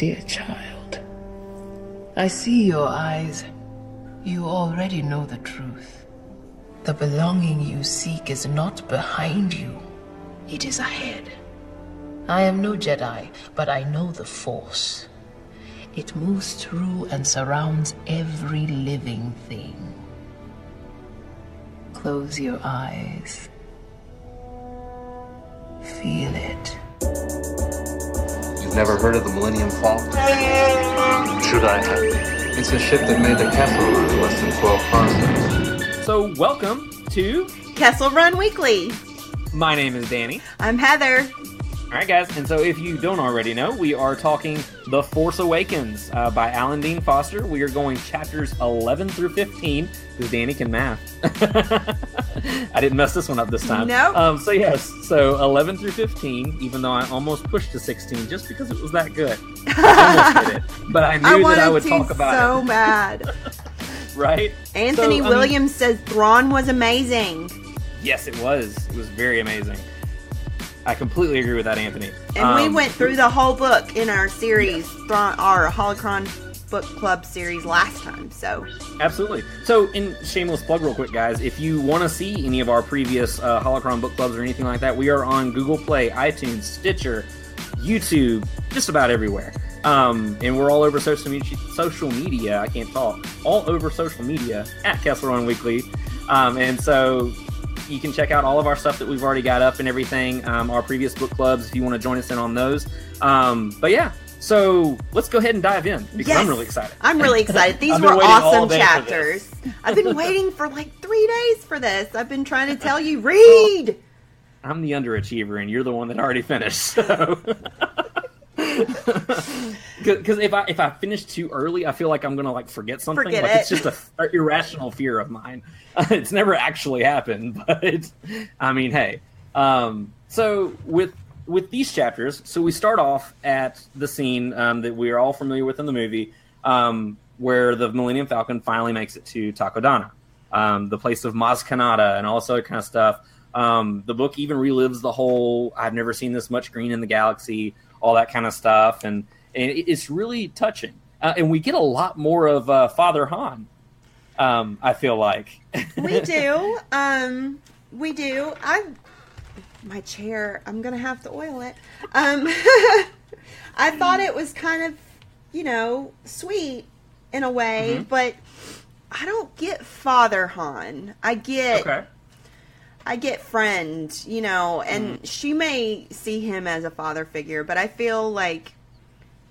Dear child, I see your eyes. You already know the truth. The belonging you seek is not behind you, it is ahead. I am no Jedi, but I know the Force. It moves through and surrounds every living thing. Close your eyes. Feel it. You've never heard of the Millennium Falcon? Should I have? It's a ship that made the Kessel Run in less than 12 parsecs. So, welcome to Kessel Run Weekly. My Name is Danny. I'm Heather. All right, guys, and so if you don't already know, we are talking The Force Awakens uh, by Alan Dean Foster. We are going chapters 11 through 15 because Danny can math. I didn't mess this one up this time. Nope. Um, so, yes, so 11 through 15, even though I almost pushed to 16 just because it was that good. I almost did it. But I knew I that I would talk about so it. bad. Right? Anthony So, Williams says Thrawn was amazing, Yes, it was. It was very amazing. I completely agree with that, Anthony. and we Um, went through the whole book in our series, our Holocron book club series last time. So Absolutely. So, in shameless plug, real quick, guys, if you want to see any of our previous uh, Holocron book clubs or anything like that, we are on Google Play, iTunes, Stitcher, YouTube, just about everywhere. Um, and we're all over social media. Social media, I can't talk. All over social media at Kessel Run Weekly. Um, and so you can check out all of our stuff that we've already got up and everything. Um, our previous book clubs, if you want to join us in on those. Um, but yeah, so let's go ahead and dive in because Yes. I'm really excited. I'm really excited. These were awesome chapters. I've been waiting for like three days for this. I've been trying to tell you, read. I'm the underachiever, and you're the one that already finished. So, because if I if I finish too early, I feel like I'm gonna like forget something. Forget like it. it's just a, a irrational fear of mine. it's never actually happened, but I mean, hey. Um, so with with these chapters, so we start off at the scene um, that we are all familiar with in the movie, um, where the Millennium Falcon finally makes it to Takodana, um, the place of Maz Kanata, and all this other kind of stuff. Um, the book even relives the whole "I've never seen this much green in the galaxy," all that kind of stuff, and and it's really touching. Uh, and we get a lot more of uh, Father Han. Um, I feel like We do. Um, we do. I my chair. I'm gonna have to oil it. Um, I thought it was kind of, you know, sweet in a way, Mm-hmm. but I don't get Father Han. I get. okay. I get friend, you know, and Mm-hmm. she may see him as a father figure, but I feel like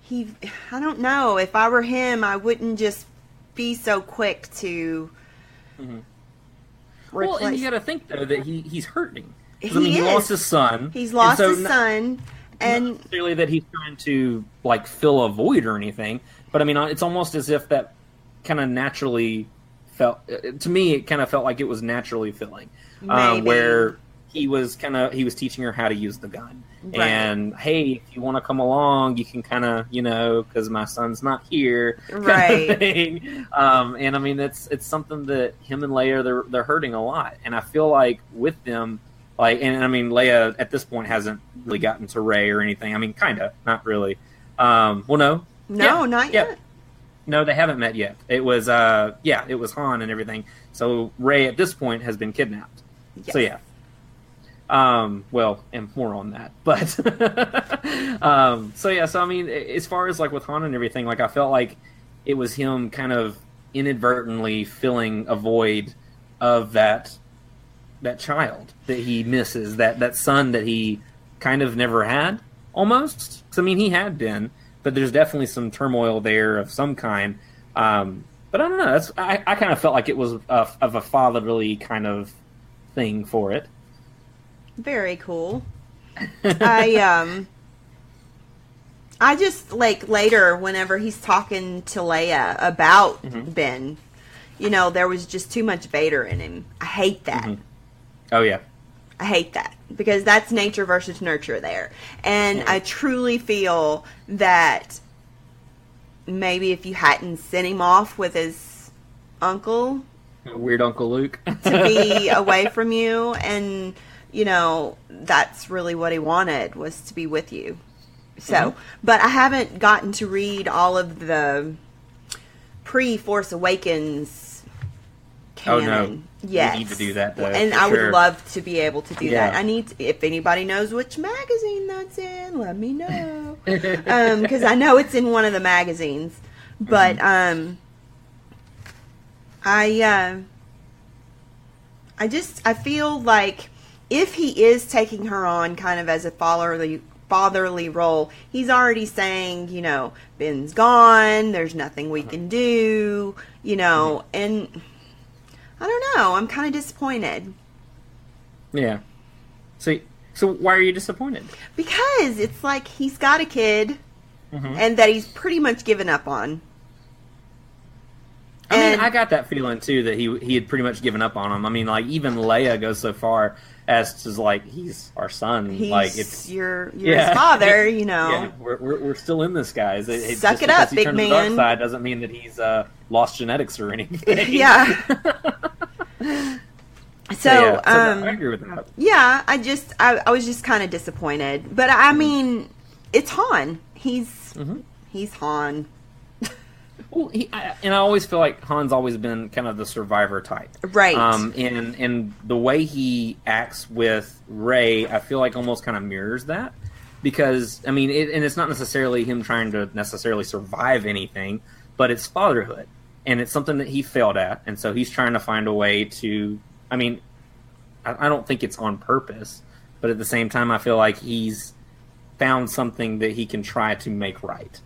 he I don't know, if I were him, I wouldn't just be so quick to Well, and you got to think though that he he's hurting. He I mean, he lost his son. He's lost so his not- son Not and necessarily that he's trying to like fill a void or anything, but I mean, it's almost as if that kind of naturally felt to me. It kind of felt like it was naturally filling, um, where he was kind of he was teaching her how to use the gun. Right. And hey, if you want to come along, you can kind of, you know, because my son's not here, Right. Um, and I mean, it's it's something that him and Leia they're they're hurting a lot, and I feel like with them, like, and I mean, Leia at this point hasn't really gotten to Rey or anything. I mean, kind of, not really. Um, well, no, no, Yeah, not yeah. yet. No, they haven't met yet. It was, uh, yeah, it was Han and everything. So Rey at this point has been kidnapped. So yeah. Um, well, and more on that, but um, so yeah. So I mean, as far as like with Han and everything, like I felt like it was him kind of inadvertently filling a void of that that child that he misses, that that son that he kind of never had, almost. 'Cause, I mean, he had been, but there's definitely some turmoil there of some kind. Um, but I don't know. That's I, I kind of felt like it was a, of a fatherly kind of thing for it. Very cool. I um I just like later whenever he's talking to Leia about Mm-hmm. Ben, you know, there was just too much Vader in him. I hate that. Mm-hmm. Oh yeah, I hate that because that's nature versus nurture there. And I truly feel that maybe if you hadn't sent him off with his uncle weird Uncle Luke. to be away from you and you know that's really what he wanted was to be with you So, Mhm. but I haven't gotten to read all of the pre Force Awakens Oh, canon. no. We Yes. need to do that, though, and I would sure. love to be able to do Yeah. that. I need, to, if anybody knows which magazine that's in, let me know. Because I know it's in one of the magazines. But Mm-hmm. um, I uh, I just I feel like if he is taking her on kind of as a fatherly fatherly role, he's already saying, you know, Ben's gone, there's nothing we can do, you know, and I don't know, I'm kind of disappointed Yeah. So, so why are you disappointed? because it's like he's got a kid Mhm. and that he's pretty much given up on. I mean, I got that feeling too that he he had pretty much given up on him. I mean, like even Leia goes so far as to like he's our son. He's like it's your your Yeah. father, you know. yeah, we're, we're, we're still in this, guys. It, it- Suck just it up, he big the dark man. side doesn't mean that he's uh, lost genetics or anything. Yeah. So, yeah, so um, I agree with that. Yeah, I just I, I was just kind of disappointed, but I mean, it's Han. He's Mhm. he's Han, Well, he, I, and I always feel like Han's always been kind of the survivor type, right? Um, and and the way he acts with Rey, I feel like almost kind of mirrors that because I mean, it, and it's not necessarily him trying to necessarily survive anything, but it's fatherhood, and it's something that he failed at, and so he's trying to find a way to. I mean, I, I don't think it's on purpose, but at the same time, I feel like he's found something that he can try to make right.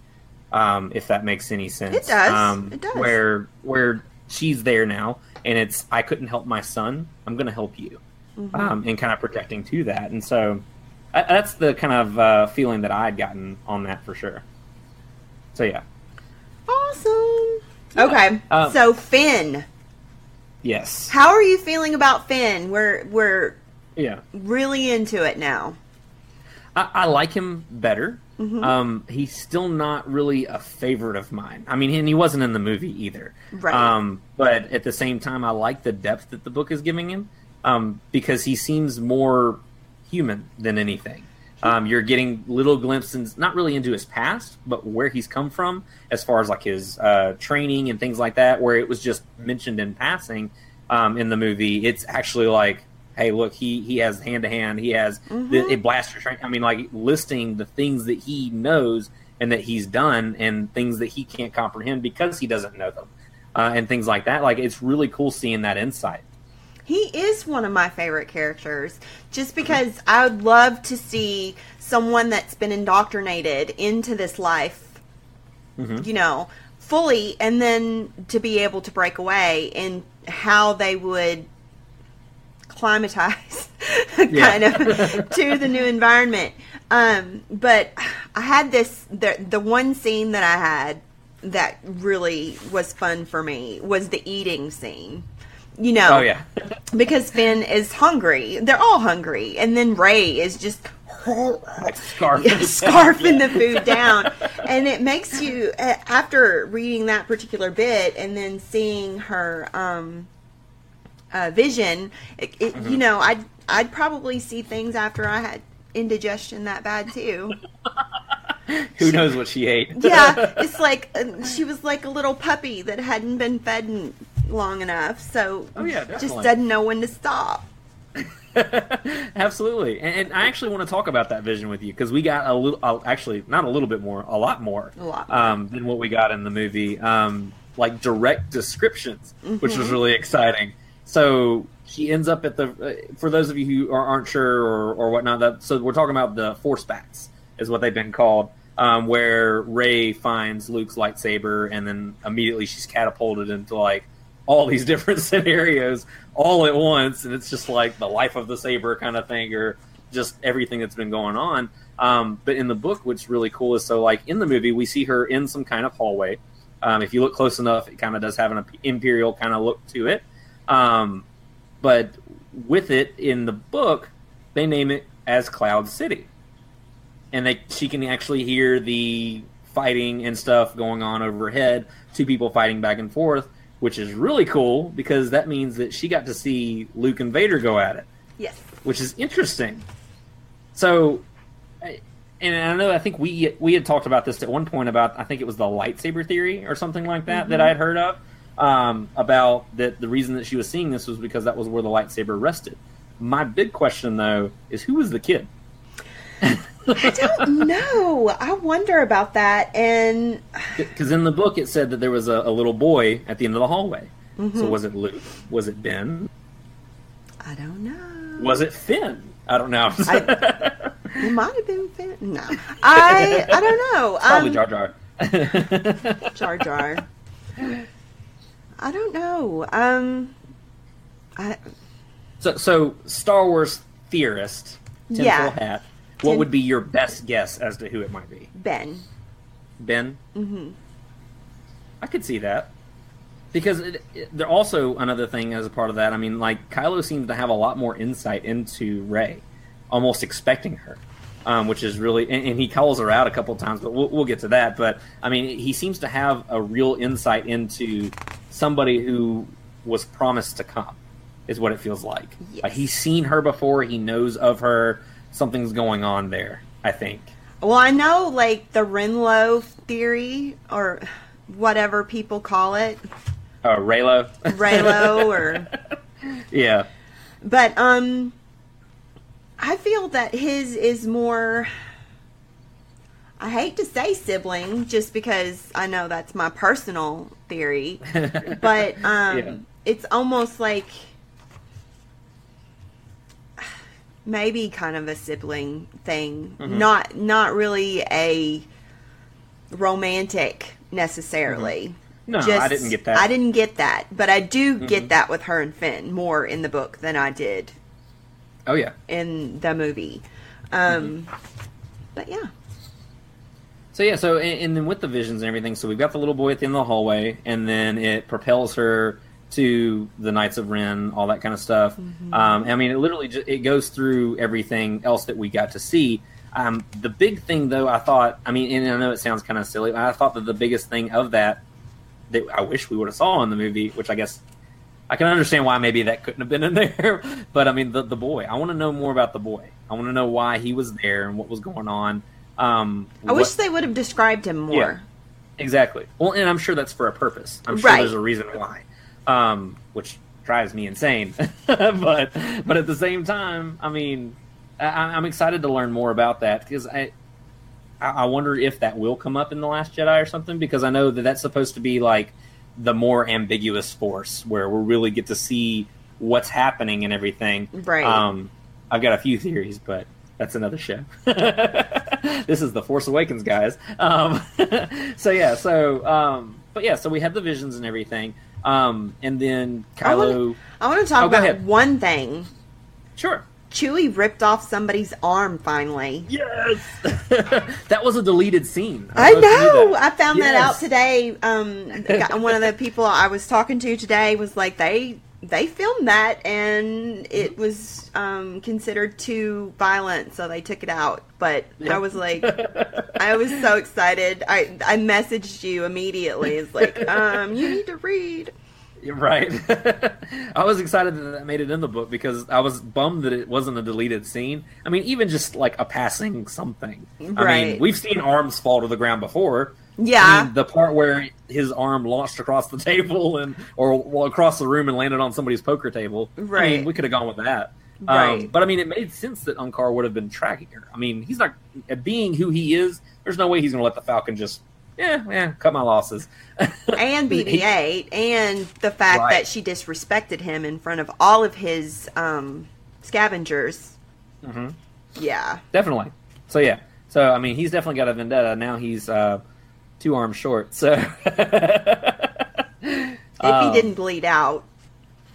Um, if that makes any sense, It does. Um, It does. Where where she's there now, and it's I couldn't help my son. I'm going to help you, Mm-hmm. um, and kind of protecting to that. And so I, that's the kind of uh, feeling that I'd gotten on that for sure. So yeah, awesome. Okay, Um, so Finn, yes, how are you feeling about Finn? We're we're yeah. really into it now. I, I like him better. Um, he's still not really a favorite of mine. I mean, and he wasn't in the movie either. Right. Um, but at the same time, I like the depth that the book is giving him um, because he seems more human than anything. Um, you're getting little glimpses, not really into his past, but where he's come from, as far as like his uh, training and things like that. Where it was just mentioned in passing um, in the movie, it's actually like, hey, look, he he has hand to hand, he has the, a blaster training. I mean, like listing the things that he knows and that he's done, and things that he can't comprehend because he doesn't know them, uh, and things like that. Like it's really cool seeing that insight. He is one of my favorite characters just because I would love to see someone that's been indoctrinated into this life, Mhm. you know, fully, and then to be able to break away and how they would climatize kind of to the new environment. Um, but I had this the the one scene that I had that really was fun for me was the eating scene. You know, Oh yeah, because Finn is hungry. They're all hungry, and then Rey is just scarf, yeah, scarfing the food down, and it makes you after reading that particular bit and then seeing her um, uh, vision. It, it, Mm-hmm. You know, I'd I'd probably see things after I had indigestion that bad too. Who knows what she ate? yeah, it's like uh, she was like a little puppy that hadn't been fed in long enough, so Oh, yeah, just doesn't know when to stop. Absolutely, and, and I actually want to talk about that vision with you because we got a little, uh, actually not a little bit more, a lot more, A lot more. um, than what we got in the movie. Um, like direct descriptions, which Mm-hmm. was really exciting. So she ends up at the. Uh, for those of you who are, aren't sure or, or whatnot, that so we're talking about the Forceback is what they've been called. Um, where Rey finds Luke's lightsaber, and then immediately she's catapulted into like all these different scenarios all at once, and it's just like the life of the saber kind of thing, or just everything that's been going on. Um, but in the book, what's really cool is so like in the movie, we see her in some kind of hallway. Um, if you look close enough, it kind of does have an imperial kind of look to it. Um, but with it in the book, they name it as Cloud City, and they she can actually hear the fighting and stuff going on overhead. Two people fighting back and forth, which is really cool because that means that she got to see Luke and Vader go at it Yes. which is interesting. So, and I know I think we we had talked about this at one point about I think it was the lightsaber theory or something like that that I had heard of um, about that the reason that she was seeing this was because that was where the lightsaber rested. My big question though is who was the kid? I don't know. I wonder about that. And Because in the book it said that there was a, a little boy at the end of the hallway. So was it Luke? Was it Ben? I don't know. Was it Finn? I don't know. It might have been Finn. No, I I don't know. Probably Um, Jar Jar. Jar Jar. I don't know. Um, I So, so Star Wars theorist, tinfoil Yeah. hat. What Tin- would be your best guess as to who it might be? Ben. Ben. Mm-hmm. I could see that because it, it, there also another thing as a part of that. I mean, like Kylo seems to have a lot more insight into Rey, almost expecting her, um, which is really. And, and he calls her out a couple times, but we'll, we'll get to that. But I mean, he seems to have a real insight into somebody who was promised to come. Is what it feels like. Like he's seen her before. He knows of her. Something's going on there. I think. Well, I know like the Renlo theory or whatever people call it, Uh, Reylo. Reylo or yeah. but um I feel that his is more I hate to say sibling just because I know that's my personal theory, but um Yeah. it's almost like maybe kind of a sibling thing, Mm-hmm. not not really a romantic necessarily. No, I didn't get that. Mm-hmm. I didn't get that, but I do get that with her and Finn more in the book than I did Oh yeah. in the movie. Um, But yeah, So yeah, so and, and then with the visions and everything, so we've got the little boy at the end of the hallway, and then it propels her to the Knights of Ren, all that kind of stuff. Um, I mean, it literally just, it goes through everything else that we got to see. Um, the big thing, though, I thought, I mean, and I know it sounds kind of silly, but I thought that the biggest thing of that that I wish we would have saw in the movie, which I guess I can understand why maybe that couldn't have been in there. but I mean, the the boy, I want to know more about the boy. I want to know why he was there and what was going on. Um, I what- wish they would have described him more. Yeah. Exactly. Well, and I'm sure that's for a purpose. I'm sure Right. there's a reason why, um, which drives me insane. but but at the same time, I mean, I, I'm excited to learn more about that because I I wonder if that will come up in the Last Jedi or something because I know that that's supposed to be like the more ambiguous force where we really get to see what's happening and everything. Right. Um, I've got a few theories, but that's another show. this is the Force Awakens, guys. Um, so yeah, so um, but yeah, so we have the visions and everything, um, and then I Kylo. I want to talk Oh, about one thing. Sure. Chewie ripped off somebody's arm finally. Yes, that was a deleted scene. I don't if you knew know. I found that out today. Um, one of the people I was talking to today was like, they they filmed that and it was um, considered too violent, so they took it out. But I was like, I was so excited. I I messaged you immediately. It's like, um, you need to read. Right. I was excited that that made it in the book because I was bummed that it wasn't a deleted scene. I mean, even just like a passing something. Right. I mean, we've seen arms fall to the ground before. Yeah. I mean, the part where his arm launched across the table and or well, across the room and landed on somebody's poker table. I Right. mean, we could have gone with that. Right. Um, but I mean, it made sense that Unkar would have been tracking her. I mean, he's not being who he is. There's no way he's going to let the Falcon just yeah, yeah, cut my losses. and BB-8, and the fact Right. that she disrespected him in front of all of his um, scavengers. Mm-hmm. Yeah, Definitely. So yeah. So I mean, he's definitely got a vendetta. Now he's uh, two arms short. So if Um, he didn't bleed out.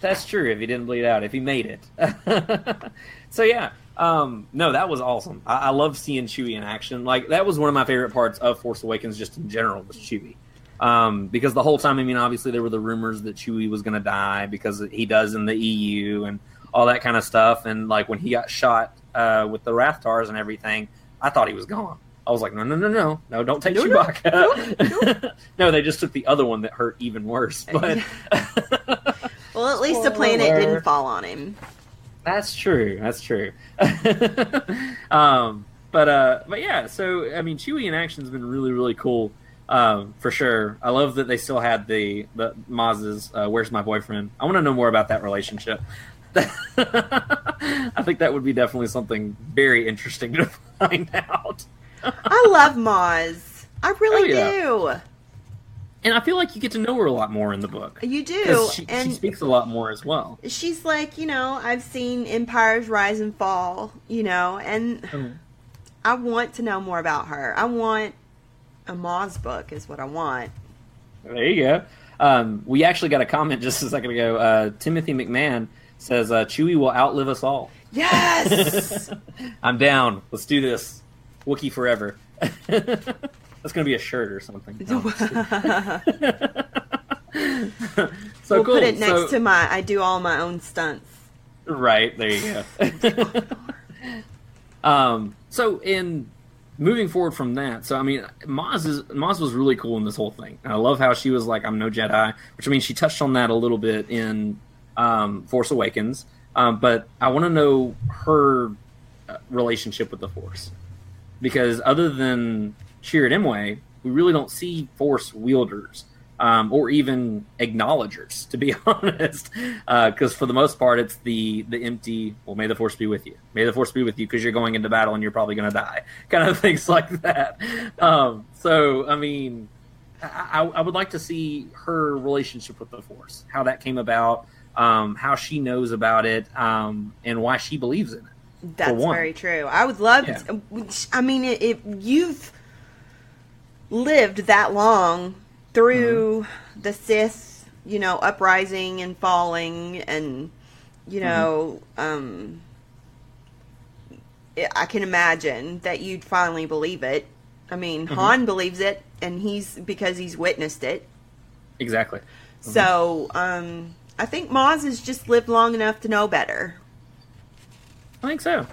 that's true. If he didn't bleed out, if he made it. so yeah. Um, no, that was awesome. I, I love seeing Chewie in action. Like that was one of my favorite parts of Force Awakens, just in general, was Chewie. Um, because the whole time, I mean, obviously there were the rumors that Chewie was going to die because he does in the EU and all that kind of stuff. And like when he got shot uh, with the Rathtars and everything, I thought he was gone. I was like, no, no, no, no, no, don't take No, no, Chewbacca. No, they just took the other one that hurt even worse. But Well, at least the planet didn't fall on him. That's true. That's true. um, but uh, but yeah. So I mean, Chewie in action's been really really cool. Um, for sure. I love that they still had the the Maz's uh, "Where's my boyfriend." I want to know more about that relationship. I think that would be definitely something very interesting to find out. I love Maz. I really Oh, yeah. And I feel like you get to know her a lot more in the book. You do. She, and she speaks a lot more as well. she's like, you know, I've seen empires rise and fall, you know, and Mhm. I want to know more about her. I want a Maz book, is what I want. There you go. Um, we actually got a comment just a second ago. Uh, Timothy McMahon says uh, Chewie will outlive us all. Yes, I'm down. Let's do this. Wookiee forever. That's gonna be a shirt or something. No, I'm just kidding. so we'll cool. put it next So- to my. I do all my own stunts. Right there you go. um, so in moving forward from that, so I mean, Maz is Maz was really cool in this whole thing. I love how she was like, "I'm no Jedi," which I mean, she touched on that a little bit in um, Force Awakens. Um, but I want to know her uh, relationship with the Force because other than Chirrut Imwe, we really don't see Force wielders um, or even acknowledgers, to be honest. Because for the most part, it's the the empty. Well, may the Force be with you. May the Force be with you because you're going into battle and you're probably going to die. Kind of things like that. Um, so, I mean, I, I would like to see her relationship with the Force, how that came about, um, how she knows about it, um, and why she believes in it. That's very true. I would love. Yeah. To, I mean, if you've lived that long through Mm-hmm. the Sith, you know, uprising and falling, and you Mm-hmm. know, um, I- I can imagine that you'd finally believe it. I mean, Mm-hmm. Han believes it, and he's because he's witnessed it. Exactly. So, um, I think Maz has just lived long enough to know better. I think so.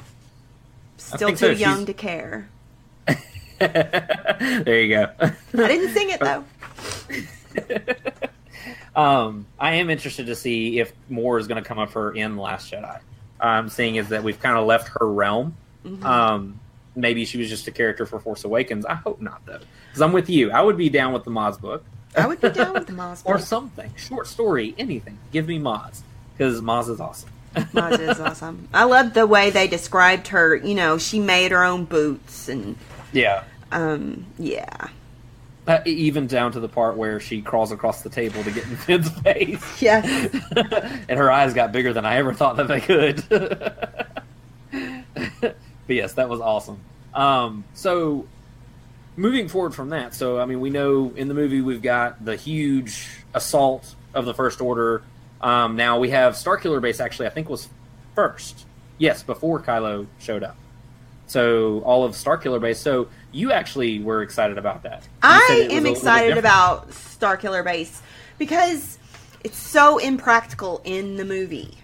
Still think too so. young She's- to care. there you go. I didn't sing it though. um, I am interested to see if more is going to come of her in Last Jedi. Um, seeing is that we've kind of left her realm. Mm-hmm. Um, maybe she was just a character for Force Awakens. I hope not, though, because I'm with you. I would be down with the Maz book I would be down with the Maz. or something, short story, anything. Give me Maz because Maz is awesome. Is awesome. I love the way they described her. You know, she made her own boots, and Yeah. um, yeah, Uh, even down to the part where she crawls across the table to get in Finn's face. yeah. and her eyes got bigger than I ever thought that they could. but yes, that was awesome. Um, so moving forward from that, so I mean, we know in the movie we've got the huge assault of the First Order. Um, now we have Starkiller Base. Actually, I think was first. Yes, before Kylo showed up. So all of Starkiller Base. So you actually were excited about that. You I it was a am excited about Starkiller Base because it's so impractical in the movie.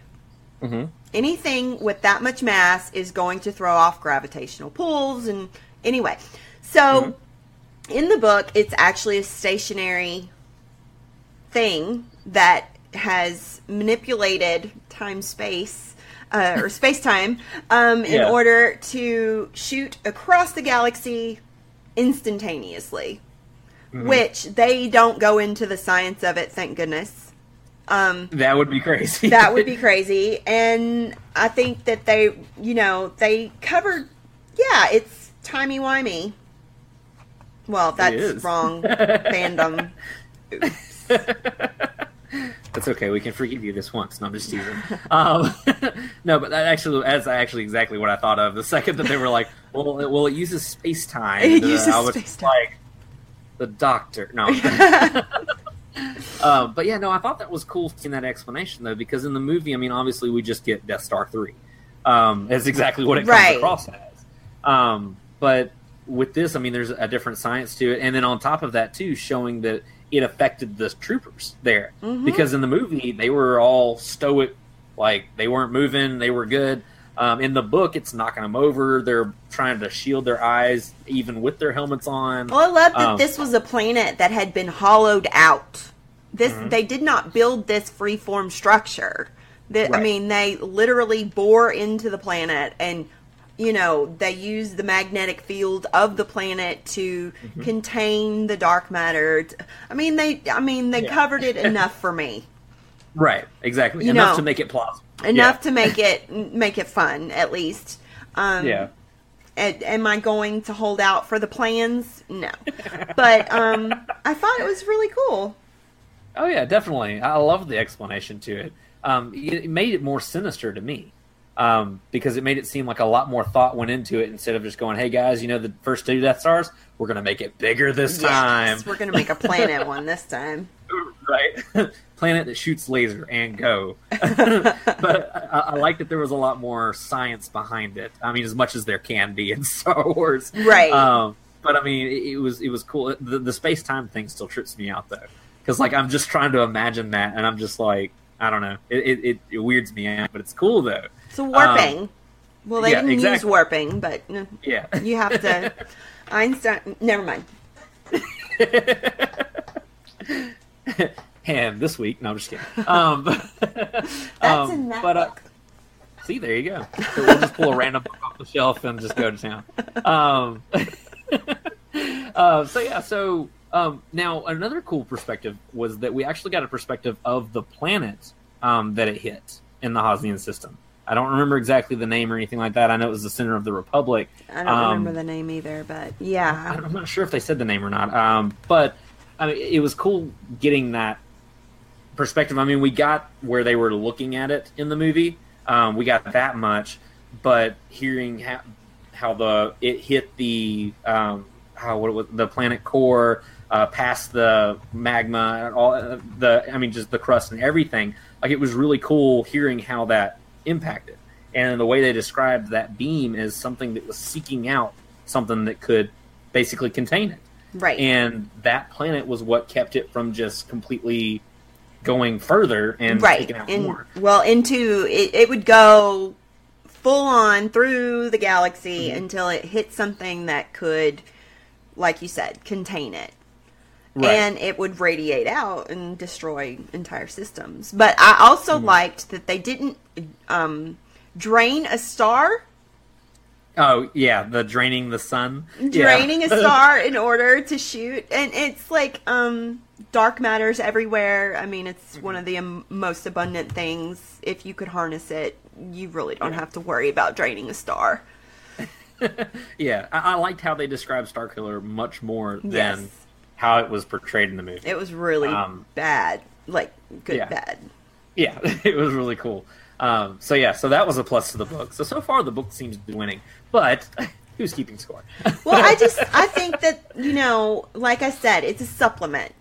Mhm. Anything with that much mass is going to throw off gravitational pulls, and anyway, so Mm-hmm. in the book, it's actually a stationary thing that has manipulated time space uh, or space time um, in Yeah. order to shoot across the galaxy instantaneously, Mm-hmm. which they don't go into the science of it, thank goodness. Um, That would be crazy. that would be crazy. And I think that they, you know, they covered, yeah, it's timey wimey. Well, that's wrong fandom. That's okay. We can forgive you this once. No, I'm just teasing. Um, no, but that actually, that's actually exactly what I thought of. The second that they were like, "Well, it, well, it uses space time." It uses I was space-time. like, "The Doctor." No. um, but yeah, no, I thought that was cool seeing that explanation though, because in the movie, I mean, obviously, we just get Death Star three. Um, that's exactly what it comes Right. across as. Um, but with this, I mean, there's a different science to it, and then on top of that, too, showing that it affected the troopers there Mhm. because in the movie they were all stoic, like they weren't moving, they were good. Um, in the book, it's knocking them over. They're trying to shield their eyes, even with their helmets on. Well, I love that Um, this was a planet that had been hollowed out. This Mm-hmm. they did not build this freeform structure. That I mean, they literally bore into the planet and you know, they use the magnetic field of the planet to Mm-hmm. contain the dark matter. I mean, they, I mean, they Yeah. covered it enough for me. Right, exactly. You Enough know, to make it plausible. Enough Yeah. to make it make it fun, at least. Um, Yeah. a- am I going to hold out for the plans? No, but um, I thought it was really cool. Oh yeah, definitely. I love the explanation to it. Um, it it made it more sinister to me um, because it made it seem like a lot more thought went into it instead of just going, "Hey guys, you know the first two Death Stars, we're gonna make it bigger this time." We're gonna make a planet one this time. right? Planet that shoots laser and go. but I, I like that there was a lot more science behind it. I mean, as much as there can be in Star Wars, Right. Um, but I mean, it, it was it was cool. The, the space time thing still trips me out though, because like I'm just trying to imagine that, and I'm just like, I don't know, it, it, it weirds me out, but it's cool though. So warping. Um, well, they yeah, didn't use exactly. warping, but uh, Yeah, you have to. Einstein. Never mind. and this week, no, I'm just kidding. Um, That's um, in that but, uh. See, there you go. So we'll just pull a random book off the shelf and just go to town. Um, uh, so yeah, so um, now another cool perspective was that we actually got a perspective of the planet um, that it hit in the Hosnian system. I don't remember exactly the name or anything like that. I know it was the center of the Republic. I don't Um, remember the name either, but yeah. I'm not sure if they said the name or not. Um, but I mean, it was cool getting that perspective. I mean, we got where they were looking at it in the movie. Um, we got that much, but hearing how, how the it hit the um, how what it was the planet core uh, past the magma and all uh, the I mean just the crust and everything. Like it was really cool hearing how that impacted and the way they described that beam as something that was seeking out something that could basically contain it. Right. And that planet was what kept it from just completely going further and right. taking out And more. well, into it, it would go full on through the galaxy Mm-hmm. until it hit something that could, like you said, contain it. Right. and it would radiate out and destroy entire systems. But I also Mm-hmm. liked that they didn't um, drain a star, oh yeah, the draining the sun. Yeah. draining a star in order to shoot, and it's like um, dark matters everywhere. I mean, it's one of the um, most abundant things. If you could harness it, you really don't have to worry about draining a star. yeah, I, I liked how they described Starkiller much more than Yes. How it was portrayed in the movie. It was really Um, bad, like good yeah. bad. yeah, it was really cool. Um, so yeah, so that was a plus to the book. So so far the book seems to be winning, but who's keeping score? Well, I just I think that you know, like I said, it's a supplement.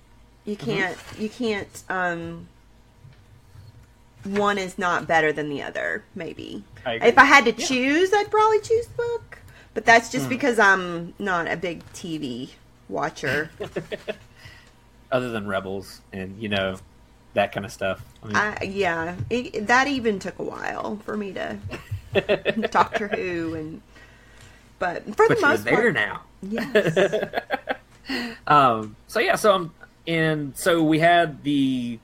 You Mm-hmm. can't you can't um one is not better than the other, maybe. I. If I had to Yeah. Choose, I'd probably choose the book. But that's just because I'm not a big TV watcher. Other than Rebels and you know that kind of stuff. I mean, I yeah, it, that even took a while for me to Doctor Who and but for but the most there part, now. yes. Um, so yeah, so um, and so we had the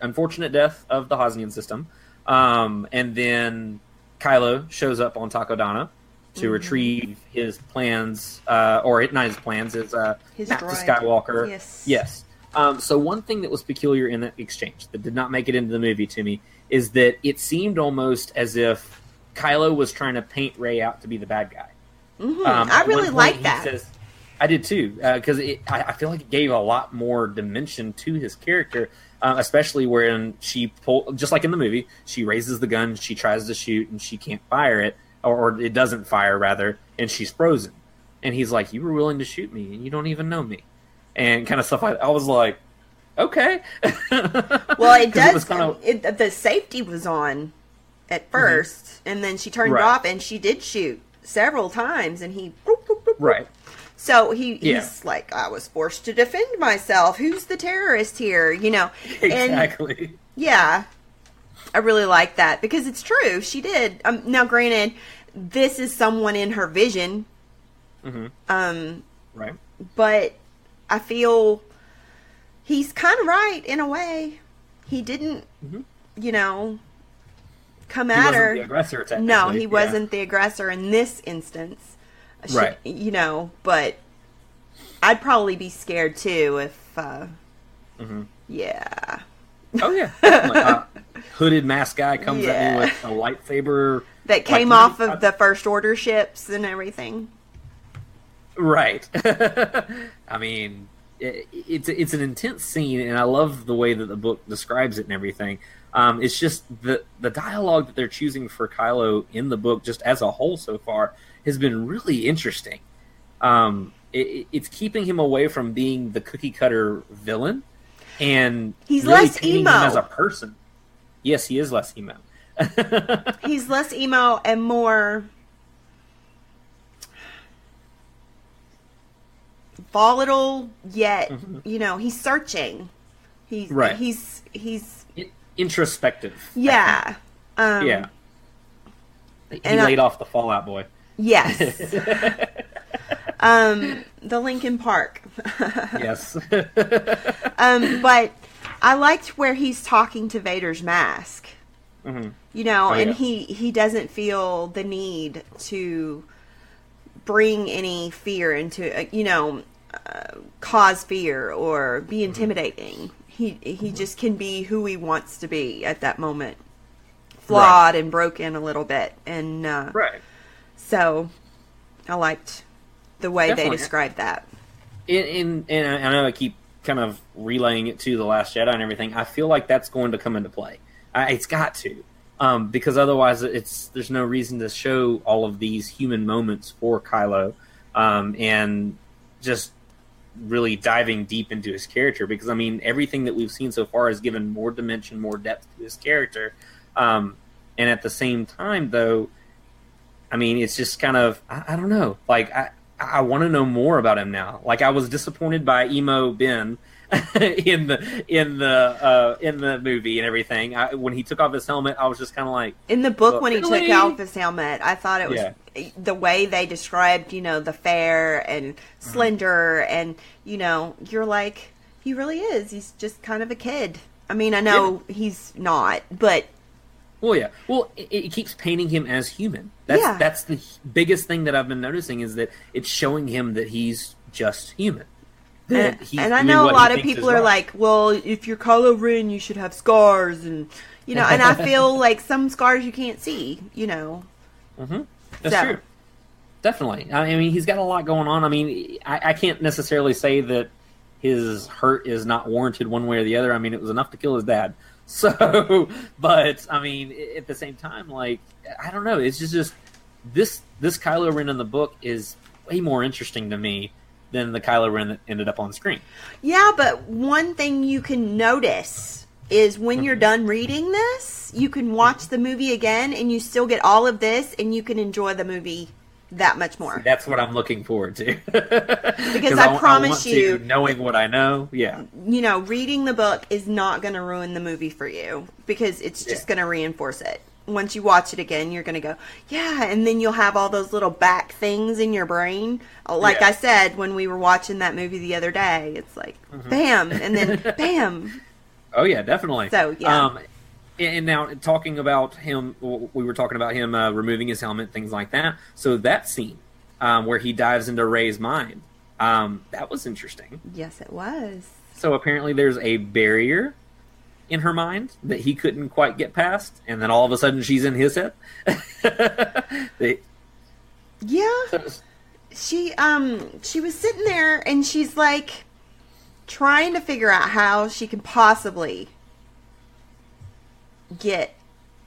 unfortunate death of the Hosnian system, um, and then Kylo shows up on Takodana to Mm-hmm. retrieve his plans, uh, or not his plans, his uh, His map to. Skywalker. Yes. Yes. Um, so one thing that was peculiar in that exchange that did not make it into the movie to me is that it seemed almost as if Kylo was trying to paint Rey out to be the bad guy. Mhm. Um, I really like that. says- I did too, because I, I feel like it gave a lot more dimension to his character, uh, especially when she pull, just like in the movie, she raises the gun, she tries to shoot, and she can't fire it, or, or it doesn't fire rather, and she's frozen. And he's like, "You were willing to shoot me, and you don't even know me," and kind of stuff like. I was like, "Okay." Well, it does. was kind of it, the safety was on at 1st and then she turned Mm-hmm. Right. it off, and she did shoot several times, and he. right. So he, Yeah. he's like, I was forced to defend myself. Who's the terrorist here? You know, and Exactly. yeah, I really like that because it's true. She did. Um, now, granted, this is someone in her vision, hmm um, Right. but I feel he's kind of right in a way. He didn't, Mhm. you know, come he at wasn't her. the aggressor. no, he Yeah. wasn't the aggressor in this instance. She- Right. You know, but I'd probably be scared too if. Uh, Mm-hmm. Yeah. Oh yeah, uh, hooded mask guy comes at me with a lightsaber. That came Like, off I- of the First Order ships and everything. Right. I mean, it, it's it's an intense scene, and I love the way that the book describes it and everything. Um, it's just the the dialogue that they're choosing for Kylo in the book, just as a whole so far, has been really interesting. Um, it, it- it's keeping him away from being the cookie cutter villain, and He's really less emo. him as a person. Yes, he is less emo. He's less emo and more volatile, yet you know he's searching. He's Mm-hmm. Right. He's he's In- introspective. yeah. Um, Yeah. He I- laid off the Fall Out Boy. Yes. um, the Linkin Park. Yes. um, but I liked where he's talking to Vader's mask. Mhm. You know, Oh, and yeah. he he doesn't feel the need to bring any fear into uh, you know uh, cause fear or Mm-hmm. be intimidating. He he just can be who he wants to be at that moment. Flawed and broken a little bit, and uh, right. so I liked the way Definitely. they described that. In, in and I know I keep kind of relaying it to the Last Jedi and everything. I feel like that's going to come into play. I, it's got to, um, because otherwise, it's there's no reason to show all of these human moments for Kylo, um, and just really diving deep into his character. Because I mean, everything that we've seen so far has given more dimension, more depth to his character, um, and at the same time, though, I mean, it's just kind of I, I don't know. Like I I want to know more about him now. Like I was disappointed by emo Ben in the in the uh, in the movie and everything. I, when he took off his helmet, I was just kind of like, In the book, Well, when he really? took off his helmet, I thought it was Yeah. the way they described, you know, the fair and slender, and you know, you're like, he really is. He's just kind of a kid. I mean, I know he's not, but well, yeah, well, it, it keeps painting him as human. That's Yeah. that's the biggest thing that I've been noticing is that it's showing him that he's just human. And, he's and I know a lot of people are right. like, well, if you're Kylo Ren, you should have scars, and you know, and I feel like some scars you can't see, you know. Mm-hmm. That's So- true. Definitely. I mean, he's got a lot going on. I mean, I, I can't necessarily say that his hurt is not warranted one way or the other. I mean, it was enough to kill his dad. So, but I mean, at the same time, like I don't know. It's just just this this Kylo Ren in the book is way more interesting to me than the Kylo Ren that ended up on screen. Yeah, but one thing you can notice is when Mm-hmm. you're done reading this, you can watch the movie again and you still get all of this and you can enjoy the movie that much more. That's what I'm looking forward to. Because I promise want to, you- knowing what I know, yeah, You know, reading the book is not going to ruin the movie for you because it's just Yeah. going to reinforce it. Once you watch it again, you're going to go, yeah, and then you'll have all those little back things in your brain. Like Yeah. I said when we were watching that movie the other day, it's like, Mm-hmm. bam, and then bam. Oh yeah, definitely. So, yeah. Um, and now talking about him, we were talking about him uh, removing his helmet, things like that. So that scene um, where he dives into Rey's mind, um, that was interesting. Yes, it was. So apparently, there's a barrier in her mind that he couldn't quite get past, and then all of a sudden, she's in his head. They- Yeah. she um she was sitting there and she's like trying to figure out how she can possibly get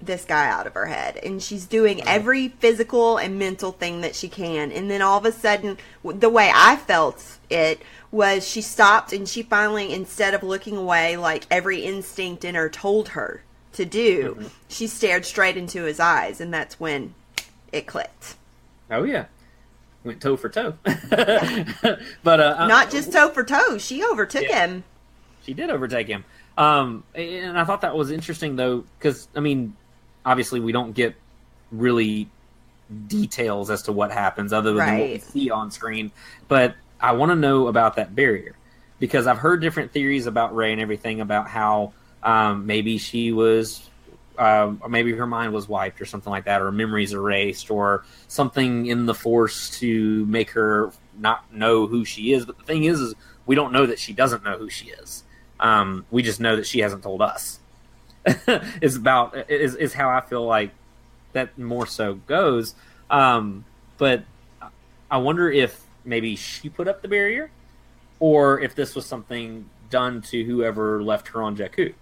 this guy out of her head and she's doing every physical and mental thing that she can and then all of a sudden the way i felt it was she stopped and she finally instead of looking away like every instinct in her told her to do she stared straight into his eyes and that's when it clicked oh yeah, went toe for toe. but uh, not just toe for toe. She overtook Yeah. him. She did overtake him. Um, and I thought that was interesting though, because I mean, obviously we don't get really details as to what happens other than what we see on screen. But I want to know about that barrier because I've heard different theories about Rey and everything about how um, maybe she was or maybe her mind was wiped or something like that, or memories erased, or something in the Force to make her not know who she is. But the thing is, is we don't know that she doesn't know who she is. Um, we just know that she hasn't told us. is about is is how I feel like that more so goes. Um, but I wonder if maybe she put up the barrier, or if this was something done to whoever left her on Jakku,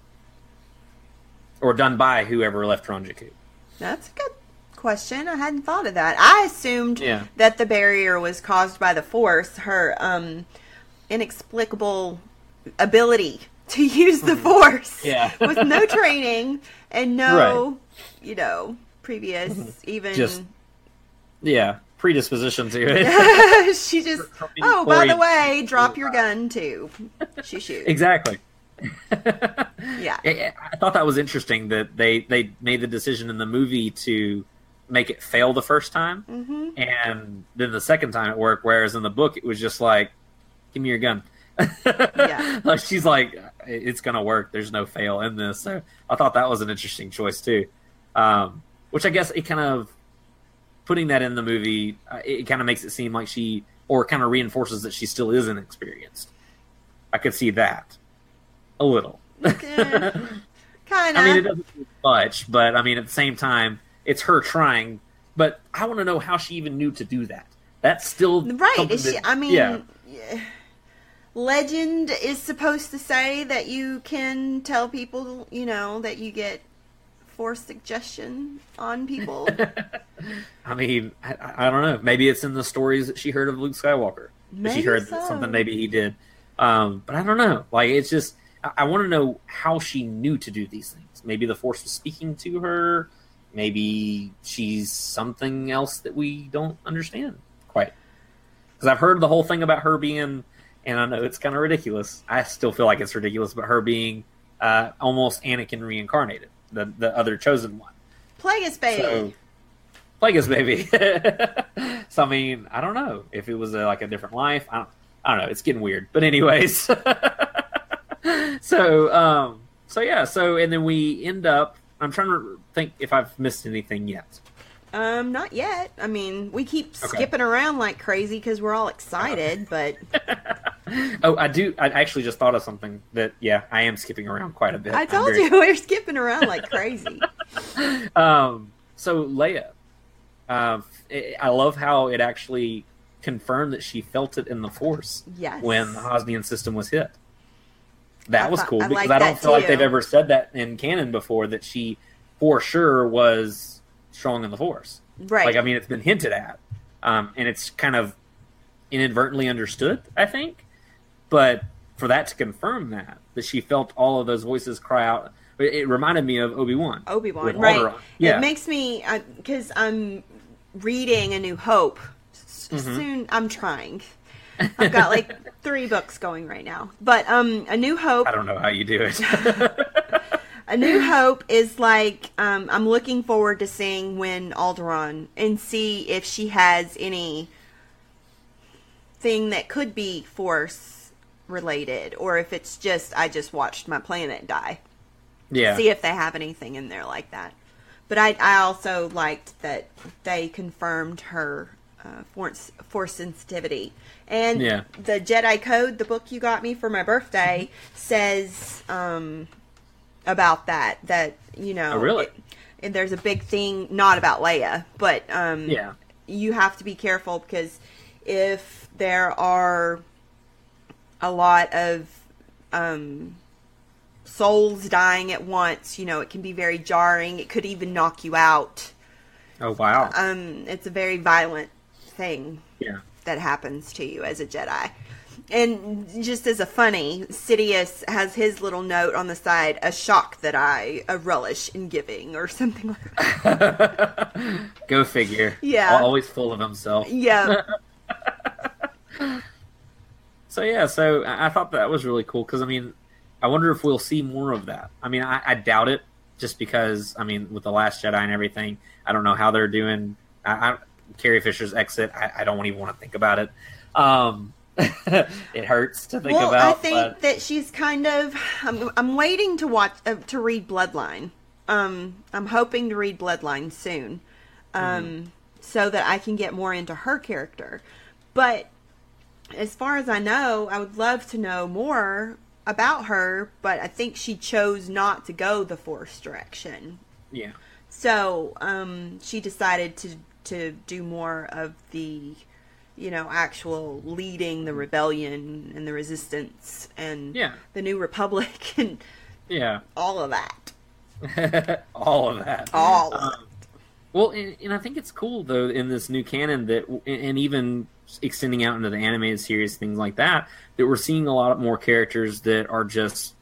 or done by whoever left her on Jakku. That's a good question. I hadn't thought of that. I assumed Yeah. that the barrier was caused by the Force, her um, inexplicable ability to use the Force Mm-hmm. Yeah. with no training and no, you know, previous even. Just- Yeah, predisposition to it. she just. Oh, by the way, drop your gun too. She shoots. exactly. Yeah. I I thought that was interesting that they they made the decision in the movie to make it fail the first time, Mm-hmm. and then the second time it worked. Whereas in the book, it was just like, "Give me your gun." Yeah. like she's like, "It's gonna work. There's no fail in this." So I thought that was an interesting choice too. Um, which I guess it kind of putting that in the movie, uh, it kind of makes it seem like she, or kind of reinforces that she still is inexperienced. I could see that a little. kind of. I mean, it doesn't do much, but I mean, at the same time, it's her trying. But I want to know how she even knew to do that. That's still Right. Is she, that- I mean, yeah, yeah. Legend is supposed to say that you can tell people, you know, that you get force suggestion on people. I mean, I, I don't know. Maybe it's in the stories that she heard of Luke Skywalker. That she heard so. something maybe he did. Um, but I don't know. Like, it's just I, I want to know how she knew to do these things. Maybe the Force was speaking to her. Maybe she's something else that we don't understand quite. Because I've heard the whole thing about her being, and I know it's kind of ridiculous. I still feel like it's ridiculous, but her being uh, almost Anakin reincarnated, the the other chosen one. Plagueis baby. So, Plagueis baby. so I mean, I don't know if it was a, like a different life. I don't, I don't know. It's getting weird. But anyways, so um, so yeah. So and then we end up. I'm trying to think if I've missed anything yet. Um, not yet. I mean, we keep Okay. skipping around like crazy because we're all excited, but Oh, I do. I actually just thought of something that yeah, I am skipping around quite a bit. I told very- you we're skipping around like crazy. Um, so Leia, uh, I I love how it actually confirmed that she felt it in the Force Yes. when the Hosnian system was hit. That I was cool I because like I don't feel like they've ever said that in canon before that she, for sure, was strong in the Force. Right. Like I mean, it's been hinted at, um, and it's kind of inadvertently understood, I think. But for that to confirm that that she felt all of those voices cry out, it, reminded me of Obi Wan. Obi Wan, right? Alderaan. Yeah. It makes me because I'm reading A New Hope. Mm-hmm. Soon, I'm trying. I've got like three books going right now, but um, A New Hope. I don't know how you do it. A New Hope is like um, I'm looking forward to seeing when Alderaan and see if she has any thing that could be Force related, or if it's just I just watched my planet die. yeah. see if they have anything in there like that. But I, I also liked that they confirmed her uh, force, force sensitivity. And Yeah. the Jedi Code, the book you got me for my birthday, says um, about that. That, you know. Oh, really? it- and there's a big thing, not about Leia, but um, Yeah. you have to be careful because if there are a lot of um, souls dying at once, you know, it can be very jarring. It could even knock you out. Oh wow. Um, it's a very violent thing yeah. that happens to you as a Jedi. And just as a funny, Sidious has his little note on the side, a shock that I a relish in giving, or something like that. Go figure. Yeah. Always full of himself. Yeah. So yeah, so I thought that was really cool because I mean, I wonder if we'll see more of that. I mean, I, I doubt it, just because I mean, with the Last Jedi and everything, I don't know how they're doing. I, I, Carrie Fisher's exit, I, I don't even want to think about it. Um, it hurts to think well, about. I think but that she's kind of. I'm, I'm waiting to watch uh, to read Bloodline um, I'm hoping to read Bloodline soon, um, so that I can get more into her character. But as far as I know, I would love to know more about her. But I think she chose not to go the Force direction. Yeah. So um, she decided to to do more of the, you know, actual leading the rebellion and the resistance and Yeah. the new republic and Yeah. all of that. All of that. All of Um, Well, and, and I think it's cool though in this new canon that, and even extending out into the animated series, things like that, that we're seeing a lot more characters that are just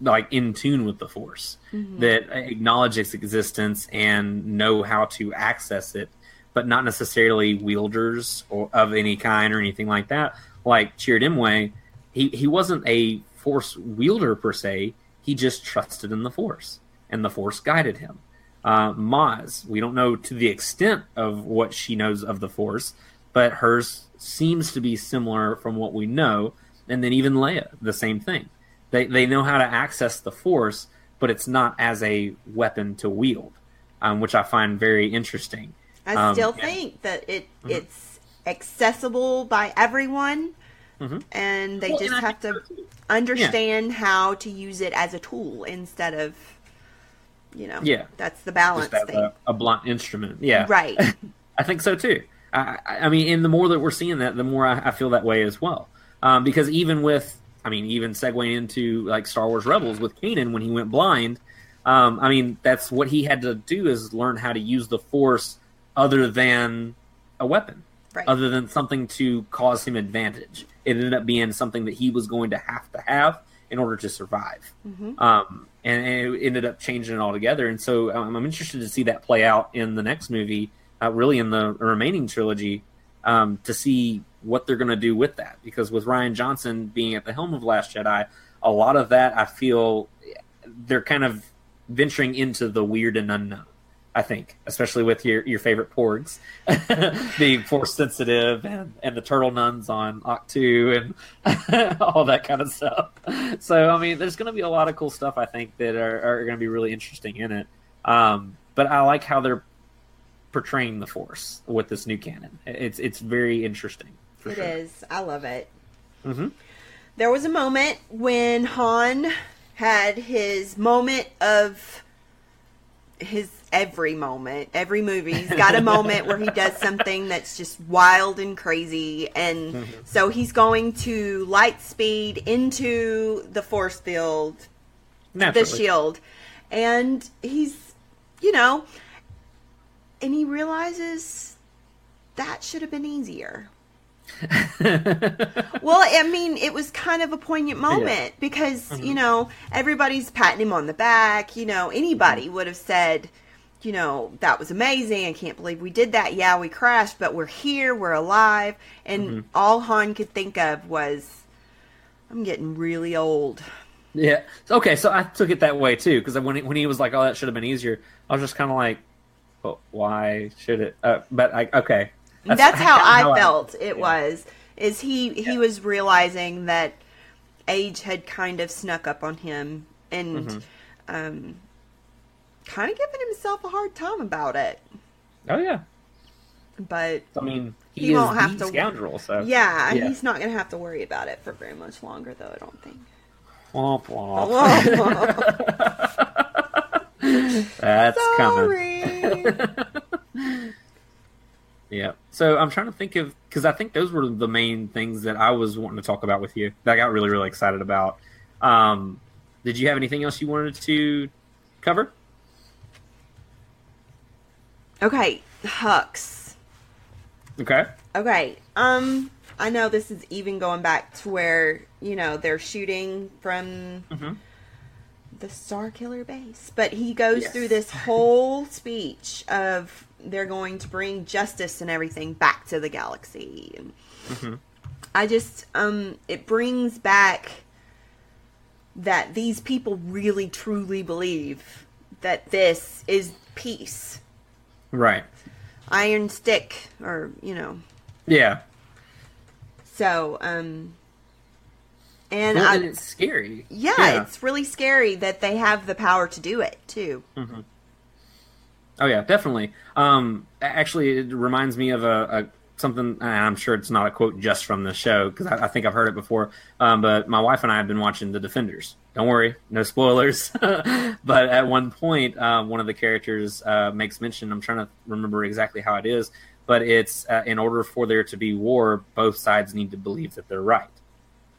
like in tune with the Force, that acknowledge its existence and know how to access it, but not necessarily wielders or of any kind or anything like that. Like Chirrut Imwe, he he wasn't a Force wielder per se. He just trusted in the Force, and the Force guided him uh, Maz. We don't know to the extent of what she knows of the Force, but hers seems to be similar from what we know. And then even Leia, the same thing. They they know how to access the Force, but it's not as a weapon to wield, um, which I find very interesting. I Um, still yeah. think that it it's accessible by everyone, Mhm. and they Well, just and have to so, too. understand how to use it as a tool instead of, you know, Yeah. that's the balance Just thing, a, a blunt instrument. Yeah, right? I think so too. I, I I mean, and the more that we're seeing that, the more I, I feel that way as well. Um, because even with, I mean, even segueing into like Star Wars Rebels with Kanan when he went blind, um, I mean, that's what he had to do is learn how to use the Force other than a weapon, Right. other than something to cause him advantage. It ended up being something that he was going to have to have in order to survive. Um, and, and it ended up changing it altogether. And so um, I'm interested to see that play out in the next movie, uh, really in the remaining trilogy, um, to see what they're going to do with that. Because with Rian Johnson being at the helm of Last Jedi, a lot of that I feel they're kind of venturing into the weird and unknown. I think, especially with your, your favorite porgs being force sensitive and, and the turtle nuns on Ahch-To and all that kind of stuff. So, I mean, there's going to be a lot of cool stuff I think that are, are going to be really interesting in it. Um, but I like how they're portraying the force with this new canon. It's it's very interesting. For It sure. is. I love it. Mhm. There was a moment when Han had his moment of his every moment. Every movie, he's got a moment where he does something that's just wild and crazy. And Mm-hmm. so he's going to light speed into the force field Naturally. the shield and he's you know and he realizes that should have been easier well i mean it was kind of a poignant moment because Mm-hmm. you know everybody's patting him on the back you know anybody Mm-hmm. would have said you know that was amazing i can't believe we did that yeah we crashed but we're here we're alive and Mm-hmm. all han could think of was i'm getting really old Yeah. Okay, so I took it that way too because when he, when he was like, "Oh, that should have been easier," I was just kind of like, "But why should it?" Uh, but I okay. That's, how, kinda I felt it yeah. was. Is he he was realizing that age had kind of snuck up on him and Mm-hmm. um kind of giving himself a hard time about it. Oh yeah. But I mean, he, He won't have to- scoundrel. So yeah, Yeah. he's not going to have to worry about it for very much longer though, I don't think. Womp womp. That's coming. Yeah. So I'm trying to think of because I think those were the main things that I was wanting to talk about with you that I got really really excited about. Um, did you have anything else you wanted to cover? Okay, Hux. Okay. Okay. Um I know this is even going back to where, you know, they're shooting from Mhm. the Starkiller base. But he goes Yes. through this whole speech of they're going to bring justice and everything back to the galaxy. And Mhm. I just um it brings back that these people really truly believe that this is peace. Right. Iron stick or, you know, Yeah. So, um, And Well, I, and it's scary. yeah, it's really scary that they have the power to do it too. Oh yeah, definitely. Um, actually, it reminds me of a, a something. and I'm sure it's not a quote just from the show because I, I think I've heard it before. Um, but my wife and I have been watching The Defenders. Don't worry, no spoilers. but at one point, uh, one of the characters uh, makes mention. I'm trying to remember exactly how it is, but it's uh, in order for there to be war, both sides need to believe that they're right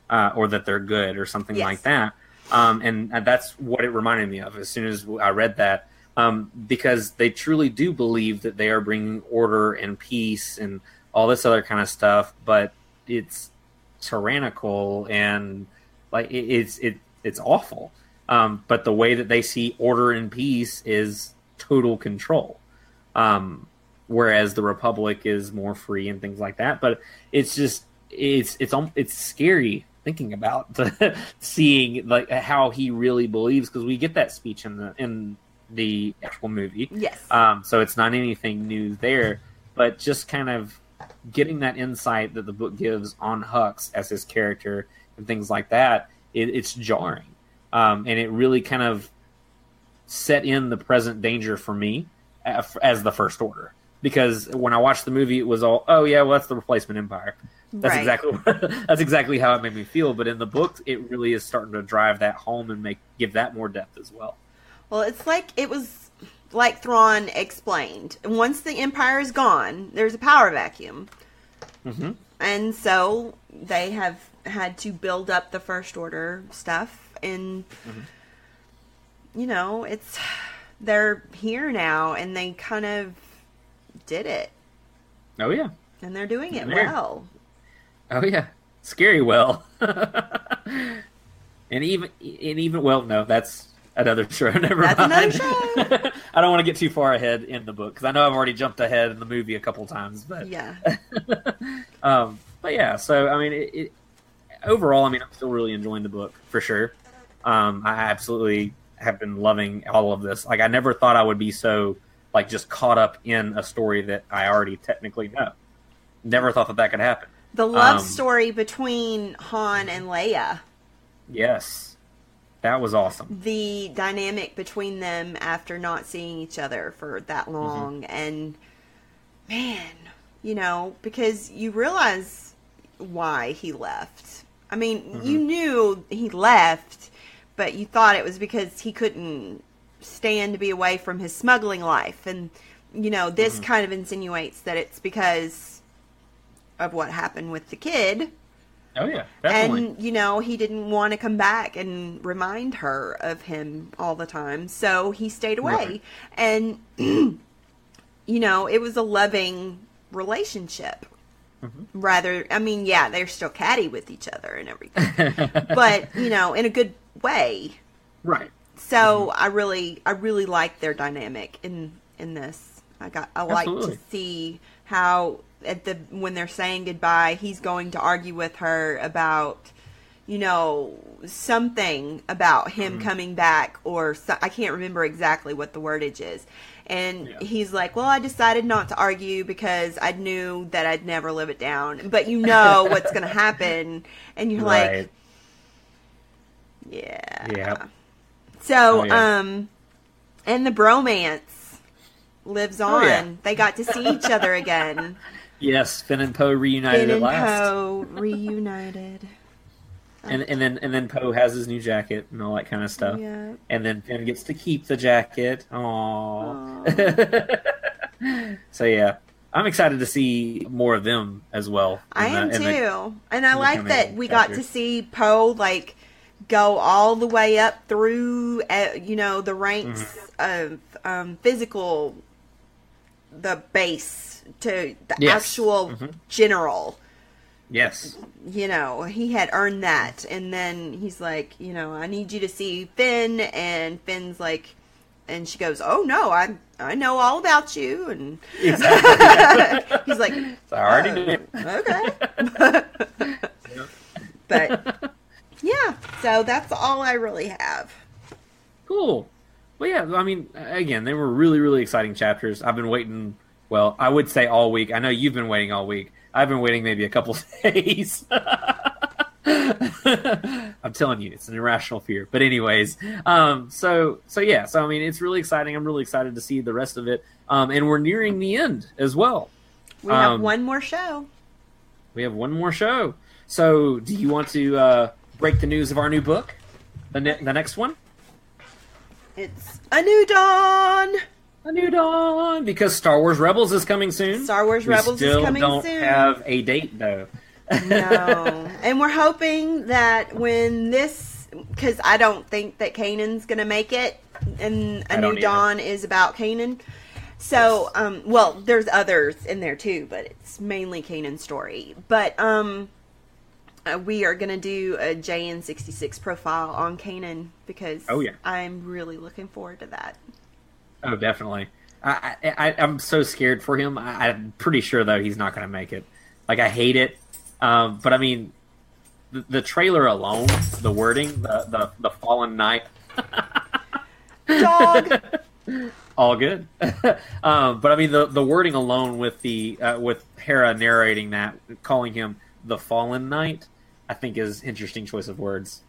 uh, or that they're good or something Yes. like that. Um, and, and that's what it reminded me of as soon as I read that, um, because they truly do believe that they are bringing order and peace and all this other kind of stuff, but it's tyrannical and like it, it's it it's awful. Um, but the way that they see order and peace is total control. Um, whereas the republic is more free and things like that. But it's just it's it's it's scary thinking about seeing like how he really believes because we get that speech in the in the actual movie. Yes. Um, so it's not anything new there, but just kind of getting that insight that the book gives on Hux as his character and things like that, it, it's jarring. Um, and it really kind of set in the present danger for me as as the First Order. Because when I watched the movie, it was all, oh yeah, well that's the replacement empire. That's Right. exactly that's exactly how it made me feel. But in the book, it really is starting to drive that home and make give that more depth as well. Well, it's like it was like Thrawn explained. Once the Empire is gone, there's a power vacuum. Mm-hmm. And so they have had to build up the First Order stuff. And, you know, it's. They're here now, and they kind of did it. Oh yeah, And they're doing it There. well. Oh yeah, scary well. and even and even well, no, that's another show. Never That's mind. another show. I don't want to get too far ahead in the book because I know I've already jumped ahead in the movie a couple times. But Yeah. um, but yeah, so I mean, it, it, overall, I mean, I'm still really enjoying the book for sure. Um, I absolutely have been loving all of this. Like, I never thought I would be so like just caught up in a story that I already technically know. Never thought that that could happen. The love Um, story between Han and Leia. Yes, that was awesome. the dynamic between them after not seeing each other for that mm-hmm. long and man you know because you realize why he left. I mean mm-hmm. you knew he left but you thought it was because he couldn't stand to be away from his smuggling life. And you know this mm-hmm. kind of insinuates that it's because of what happened with the kid Oh yeah, definitely. and you know he didn't want to come back and remind her of him all the time so he stayed away Right. and you know it was a loving relationship Mm-hmm. rather i mean yeah they're still catty with each other and everything but you know in a good way right. so Mm-hmm. i really i really like their dynamic in in this i got i like to see how at the when they're saying goodbye he's going to argue with her about you know something about him Mm-hmm. coming back or so, i can't remember exactly what the wordage is and Yeah. he's like well i decided not to argue because i knew that i'd never live it down but you know what's going to happen and you're like "Yeah." yeah so, Oh, yeah. um, and the bromance lives on. Oh, yeah. They got to see each other again. Yes, Finn and Poe reunited Finn at and last, Poe reunited. and and then and then Poe has his new jacket and all that kind of stuff. Yeah. And then Finn gets to keep the jacket. Aww. so yeah, I'm excited to see more of them as well. I am too, the- and I like that we got to see Poe like go all the way up through, uh, you know, the ranks Mm-hmm. of um, physical, the base to the Yes. actual Mhm. general. yes, you know, he had earned that. And then he's like, you know, I need you to see Finn. And Finn's like, and she goes, oh no, I I know all about you. And exactly. he's like, I already "Oh, knew. okay. but yeah, so that's all I really have. Cool. Well, yeah. I mean, again, they were really, really exciting chapters. I've been waiting. Well, I would say all week. I know you've been waiting all week. I've been waiting maybe a couple days. I'm telling you, it's an irrational fear. But anyways, um, so so yeah, so I mean, it's really exciting. I'm really excited to see the rest of it, um, and we're nearing the end as well. We have Um, one more show. We have one more show. So, do you want to uh, break the news of our new book, the ne- the next one, It's a new dawn. A new dawn? Because Star Wars Rebels is coming soon. Star Wars we Rebels is coming don't soon. have a date though. No, and we're hoping that when this, because I don't think that Kanan's gonna make it, and A new either. dawn is about Kanan. So, um, well, there's others in there too, but it's mainly Kanan's story. But um, uh, we are gonna do a JN66 profile on Kanan because Oh, yeah. I'm really looking forward to that. Oh, definitely. I, I, I'm so scared for him. I, I'm pretty sure though he's not going to make it. Like I hate it, um, but I mean, the, the trailer alone, the wording, the the, the fallen knight, Dog. all good. um, but I mean, the the wording alone with the uh, with Hera narrating that, calling him the fallen knight, I think is interesting choice of words.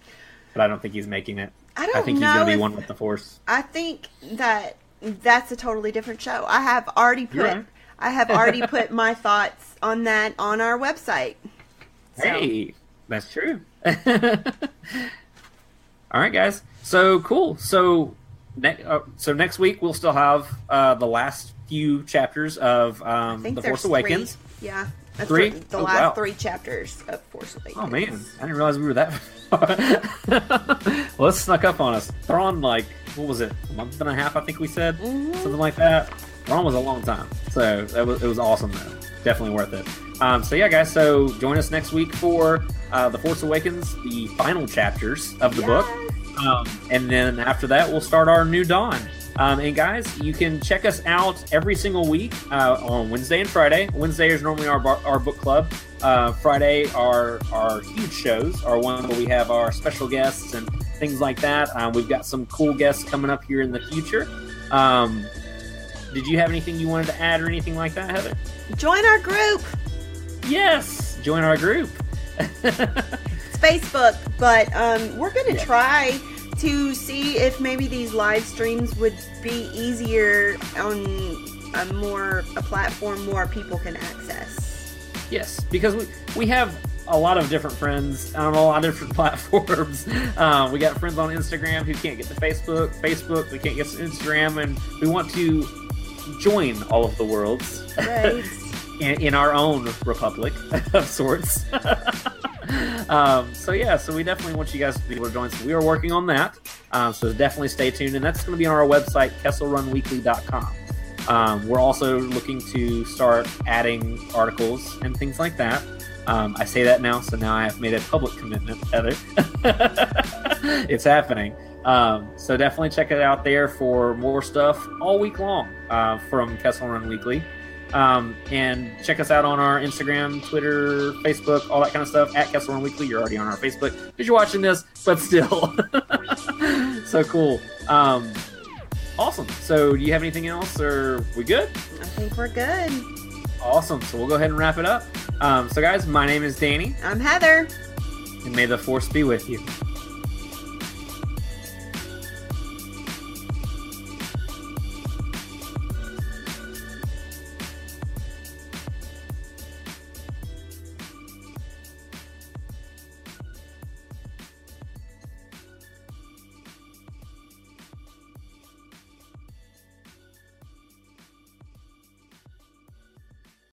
But I don't think he's making it. I don't I think he's going to be one with the Force. I think that that's a totally different show. I have already put You're. I have already put my thoughts on that on our website. So, Hey, that's true. All right, guys. So cool. So ne- uh, so next week we'll still have uh, the last few chapters of um, the Force Awakens. Three. Yeah. That's Three? The, Oh, last wow. three chapters of Force Awakens. Oh man, I didn't realize we were that. far. well, it snuck up on us. Thrawn, like what was it, a month and a half? I think we said Mhm. something like that. Thrawn was a long time, so that was, it was awesome though. Definitely worth it. Um, so yeah, guys. So join us next week for uh, the Force Awakens, the final chapters of the book. Um, and then after that, we'll start our new dawn. Um, and guys, you can check us out every single week uh, on Wednesday and Friday. Wednesday is normally our bar, our book club. Uh, Friday are our huge shows, are one where we have our special guests and things like that. Um, we've got some cool guests coming up here in the future. Um, did you have anything you wanted to add or anything like that, Heather? Join our group. Yes, join our group. It's Facebook, but um, we're going to Yeah. try to see if maybe these live streams would be easier on a more a platform more people can access. Yes, because we we have a lot of different friends on a lot of different platforms. Um, we got friends on Instagram who can't get to Facebook. Facebook, we can't get to Instagram, and we want to join all of the worlds Right. in, in our own republic of sorts. um, so yeah, so we definitely want you guys to be able to join. So we are working on that. Um, so definitely stay tuned, and that's going to be on our website, kesselrunweekly.com. Um, we're also looking to start adding articles and things like that. Um, I say that now, so now I have made a public commitment, Heather. it's happening. Um, so definitely check it out there for more stuff all week long uh, from Kessel Run Weekly. Um, and check us out on our Instagram, Twitter, Facebook, all that kind of stuff at Kessel Run Weekly. You're already on our Facebook because you're watching this, but still. so cool. Um, awesome. So, do you have anything else, or we good? I think we're good. Awesome. So, we'll go ahead and wrap it up. Um, so, guys, my name is Danny, I'm Heather. and may the force be with you.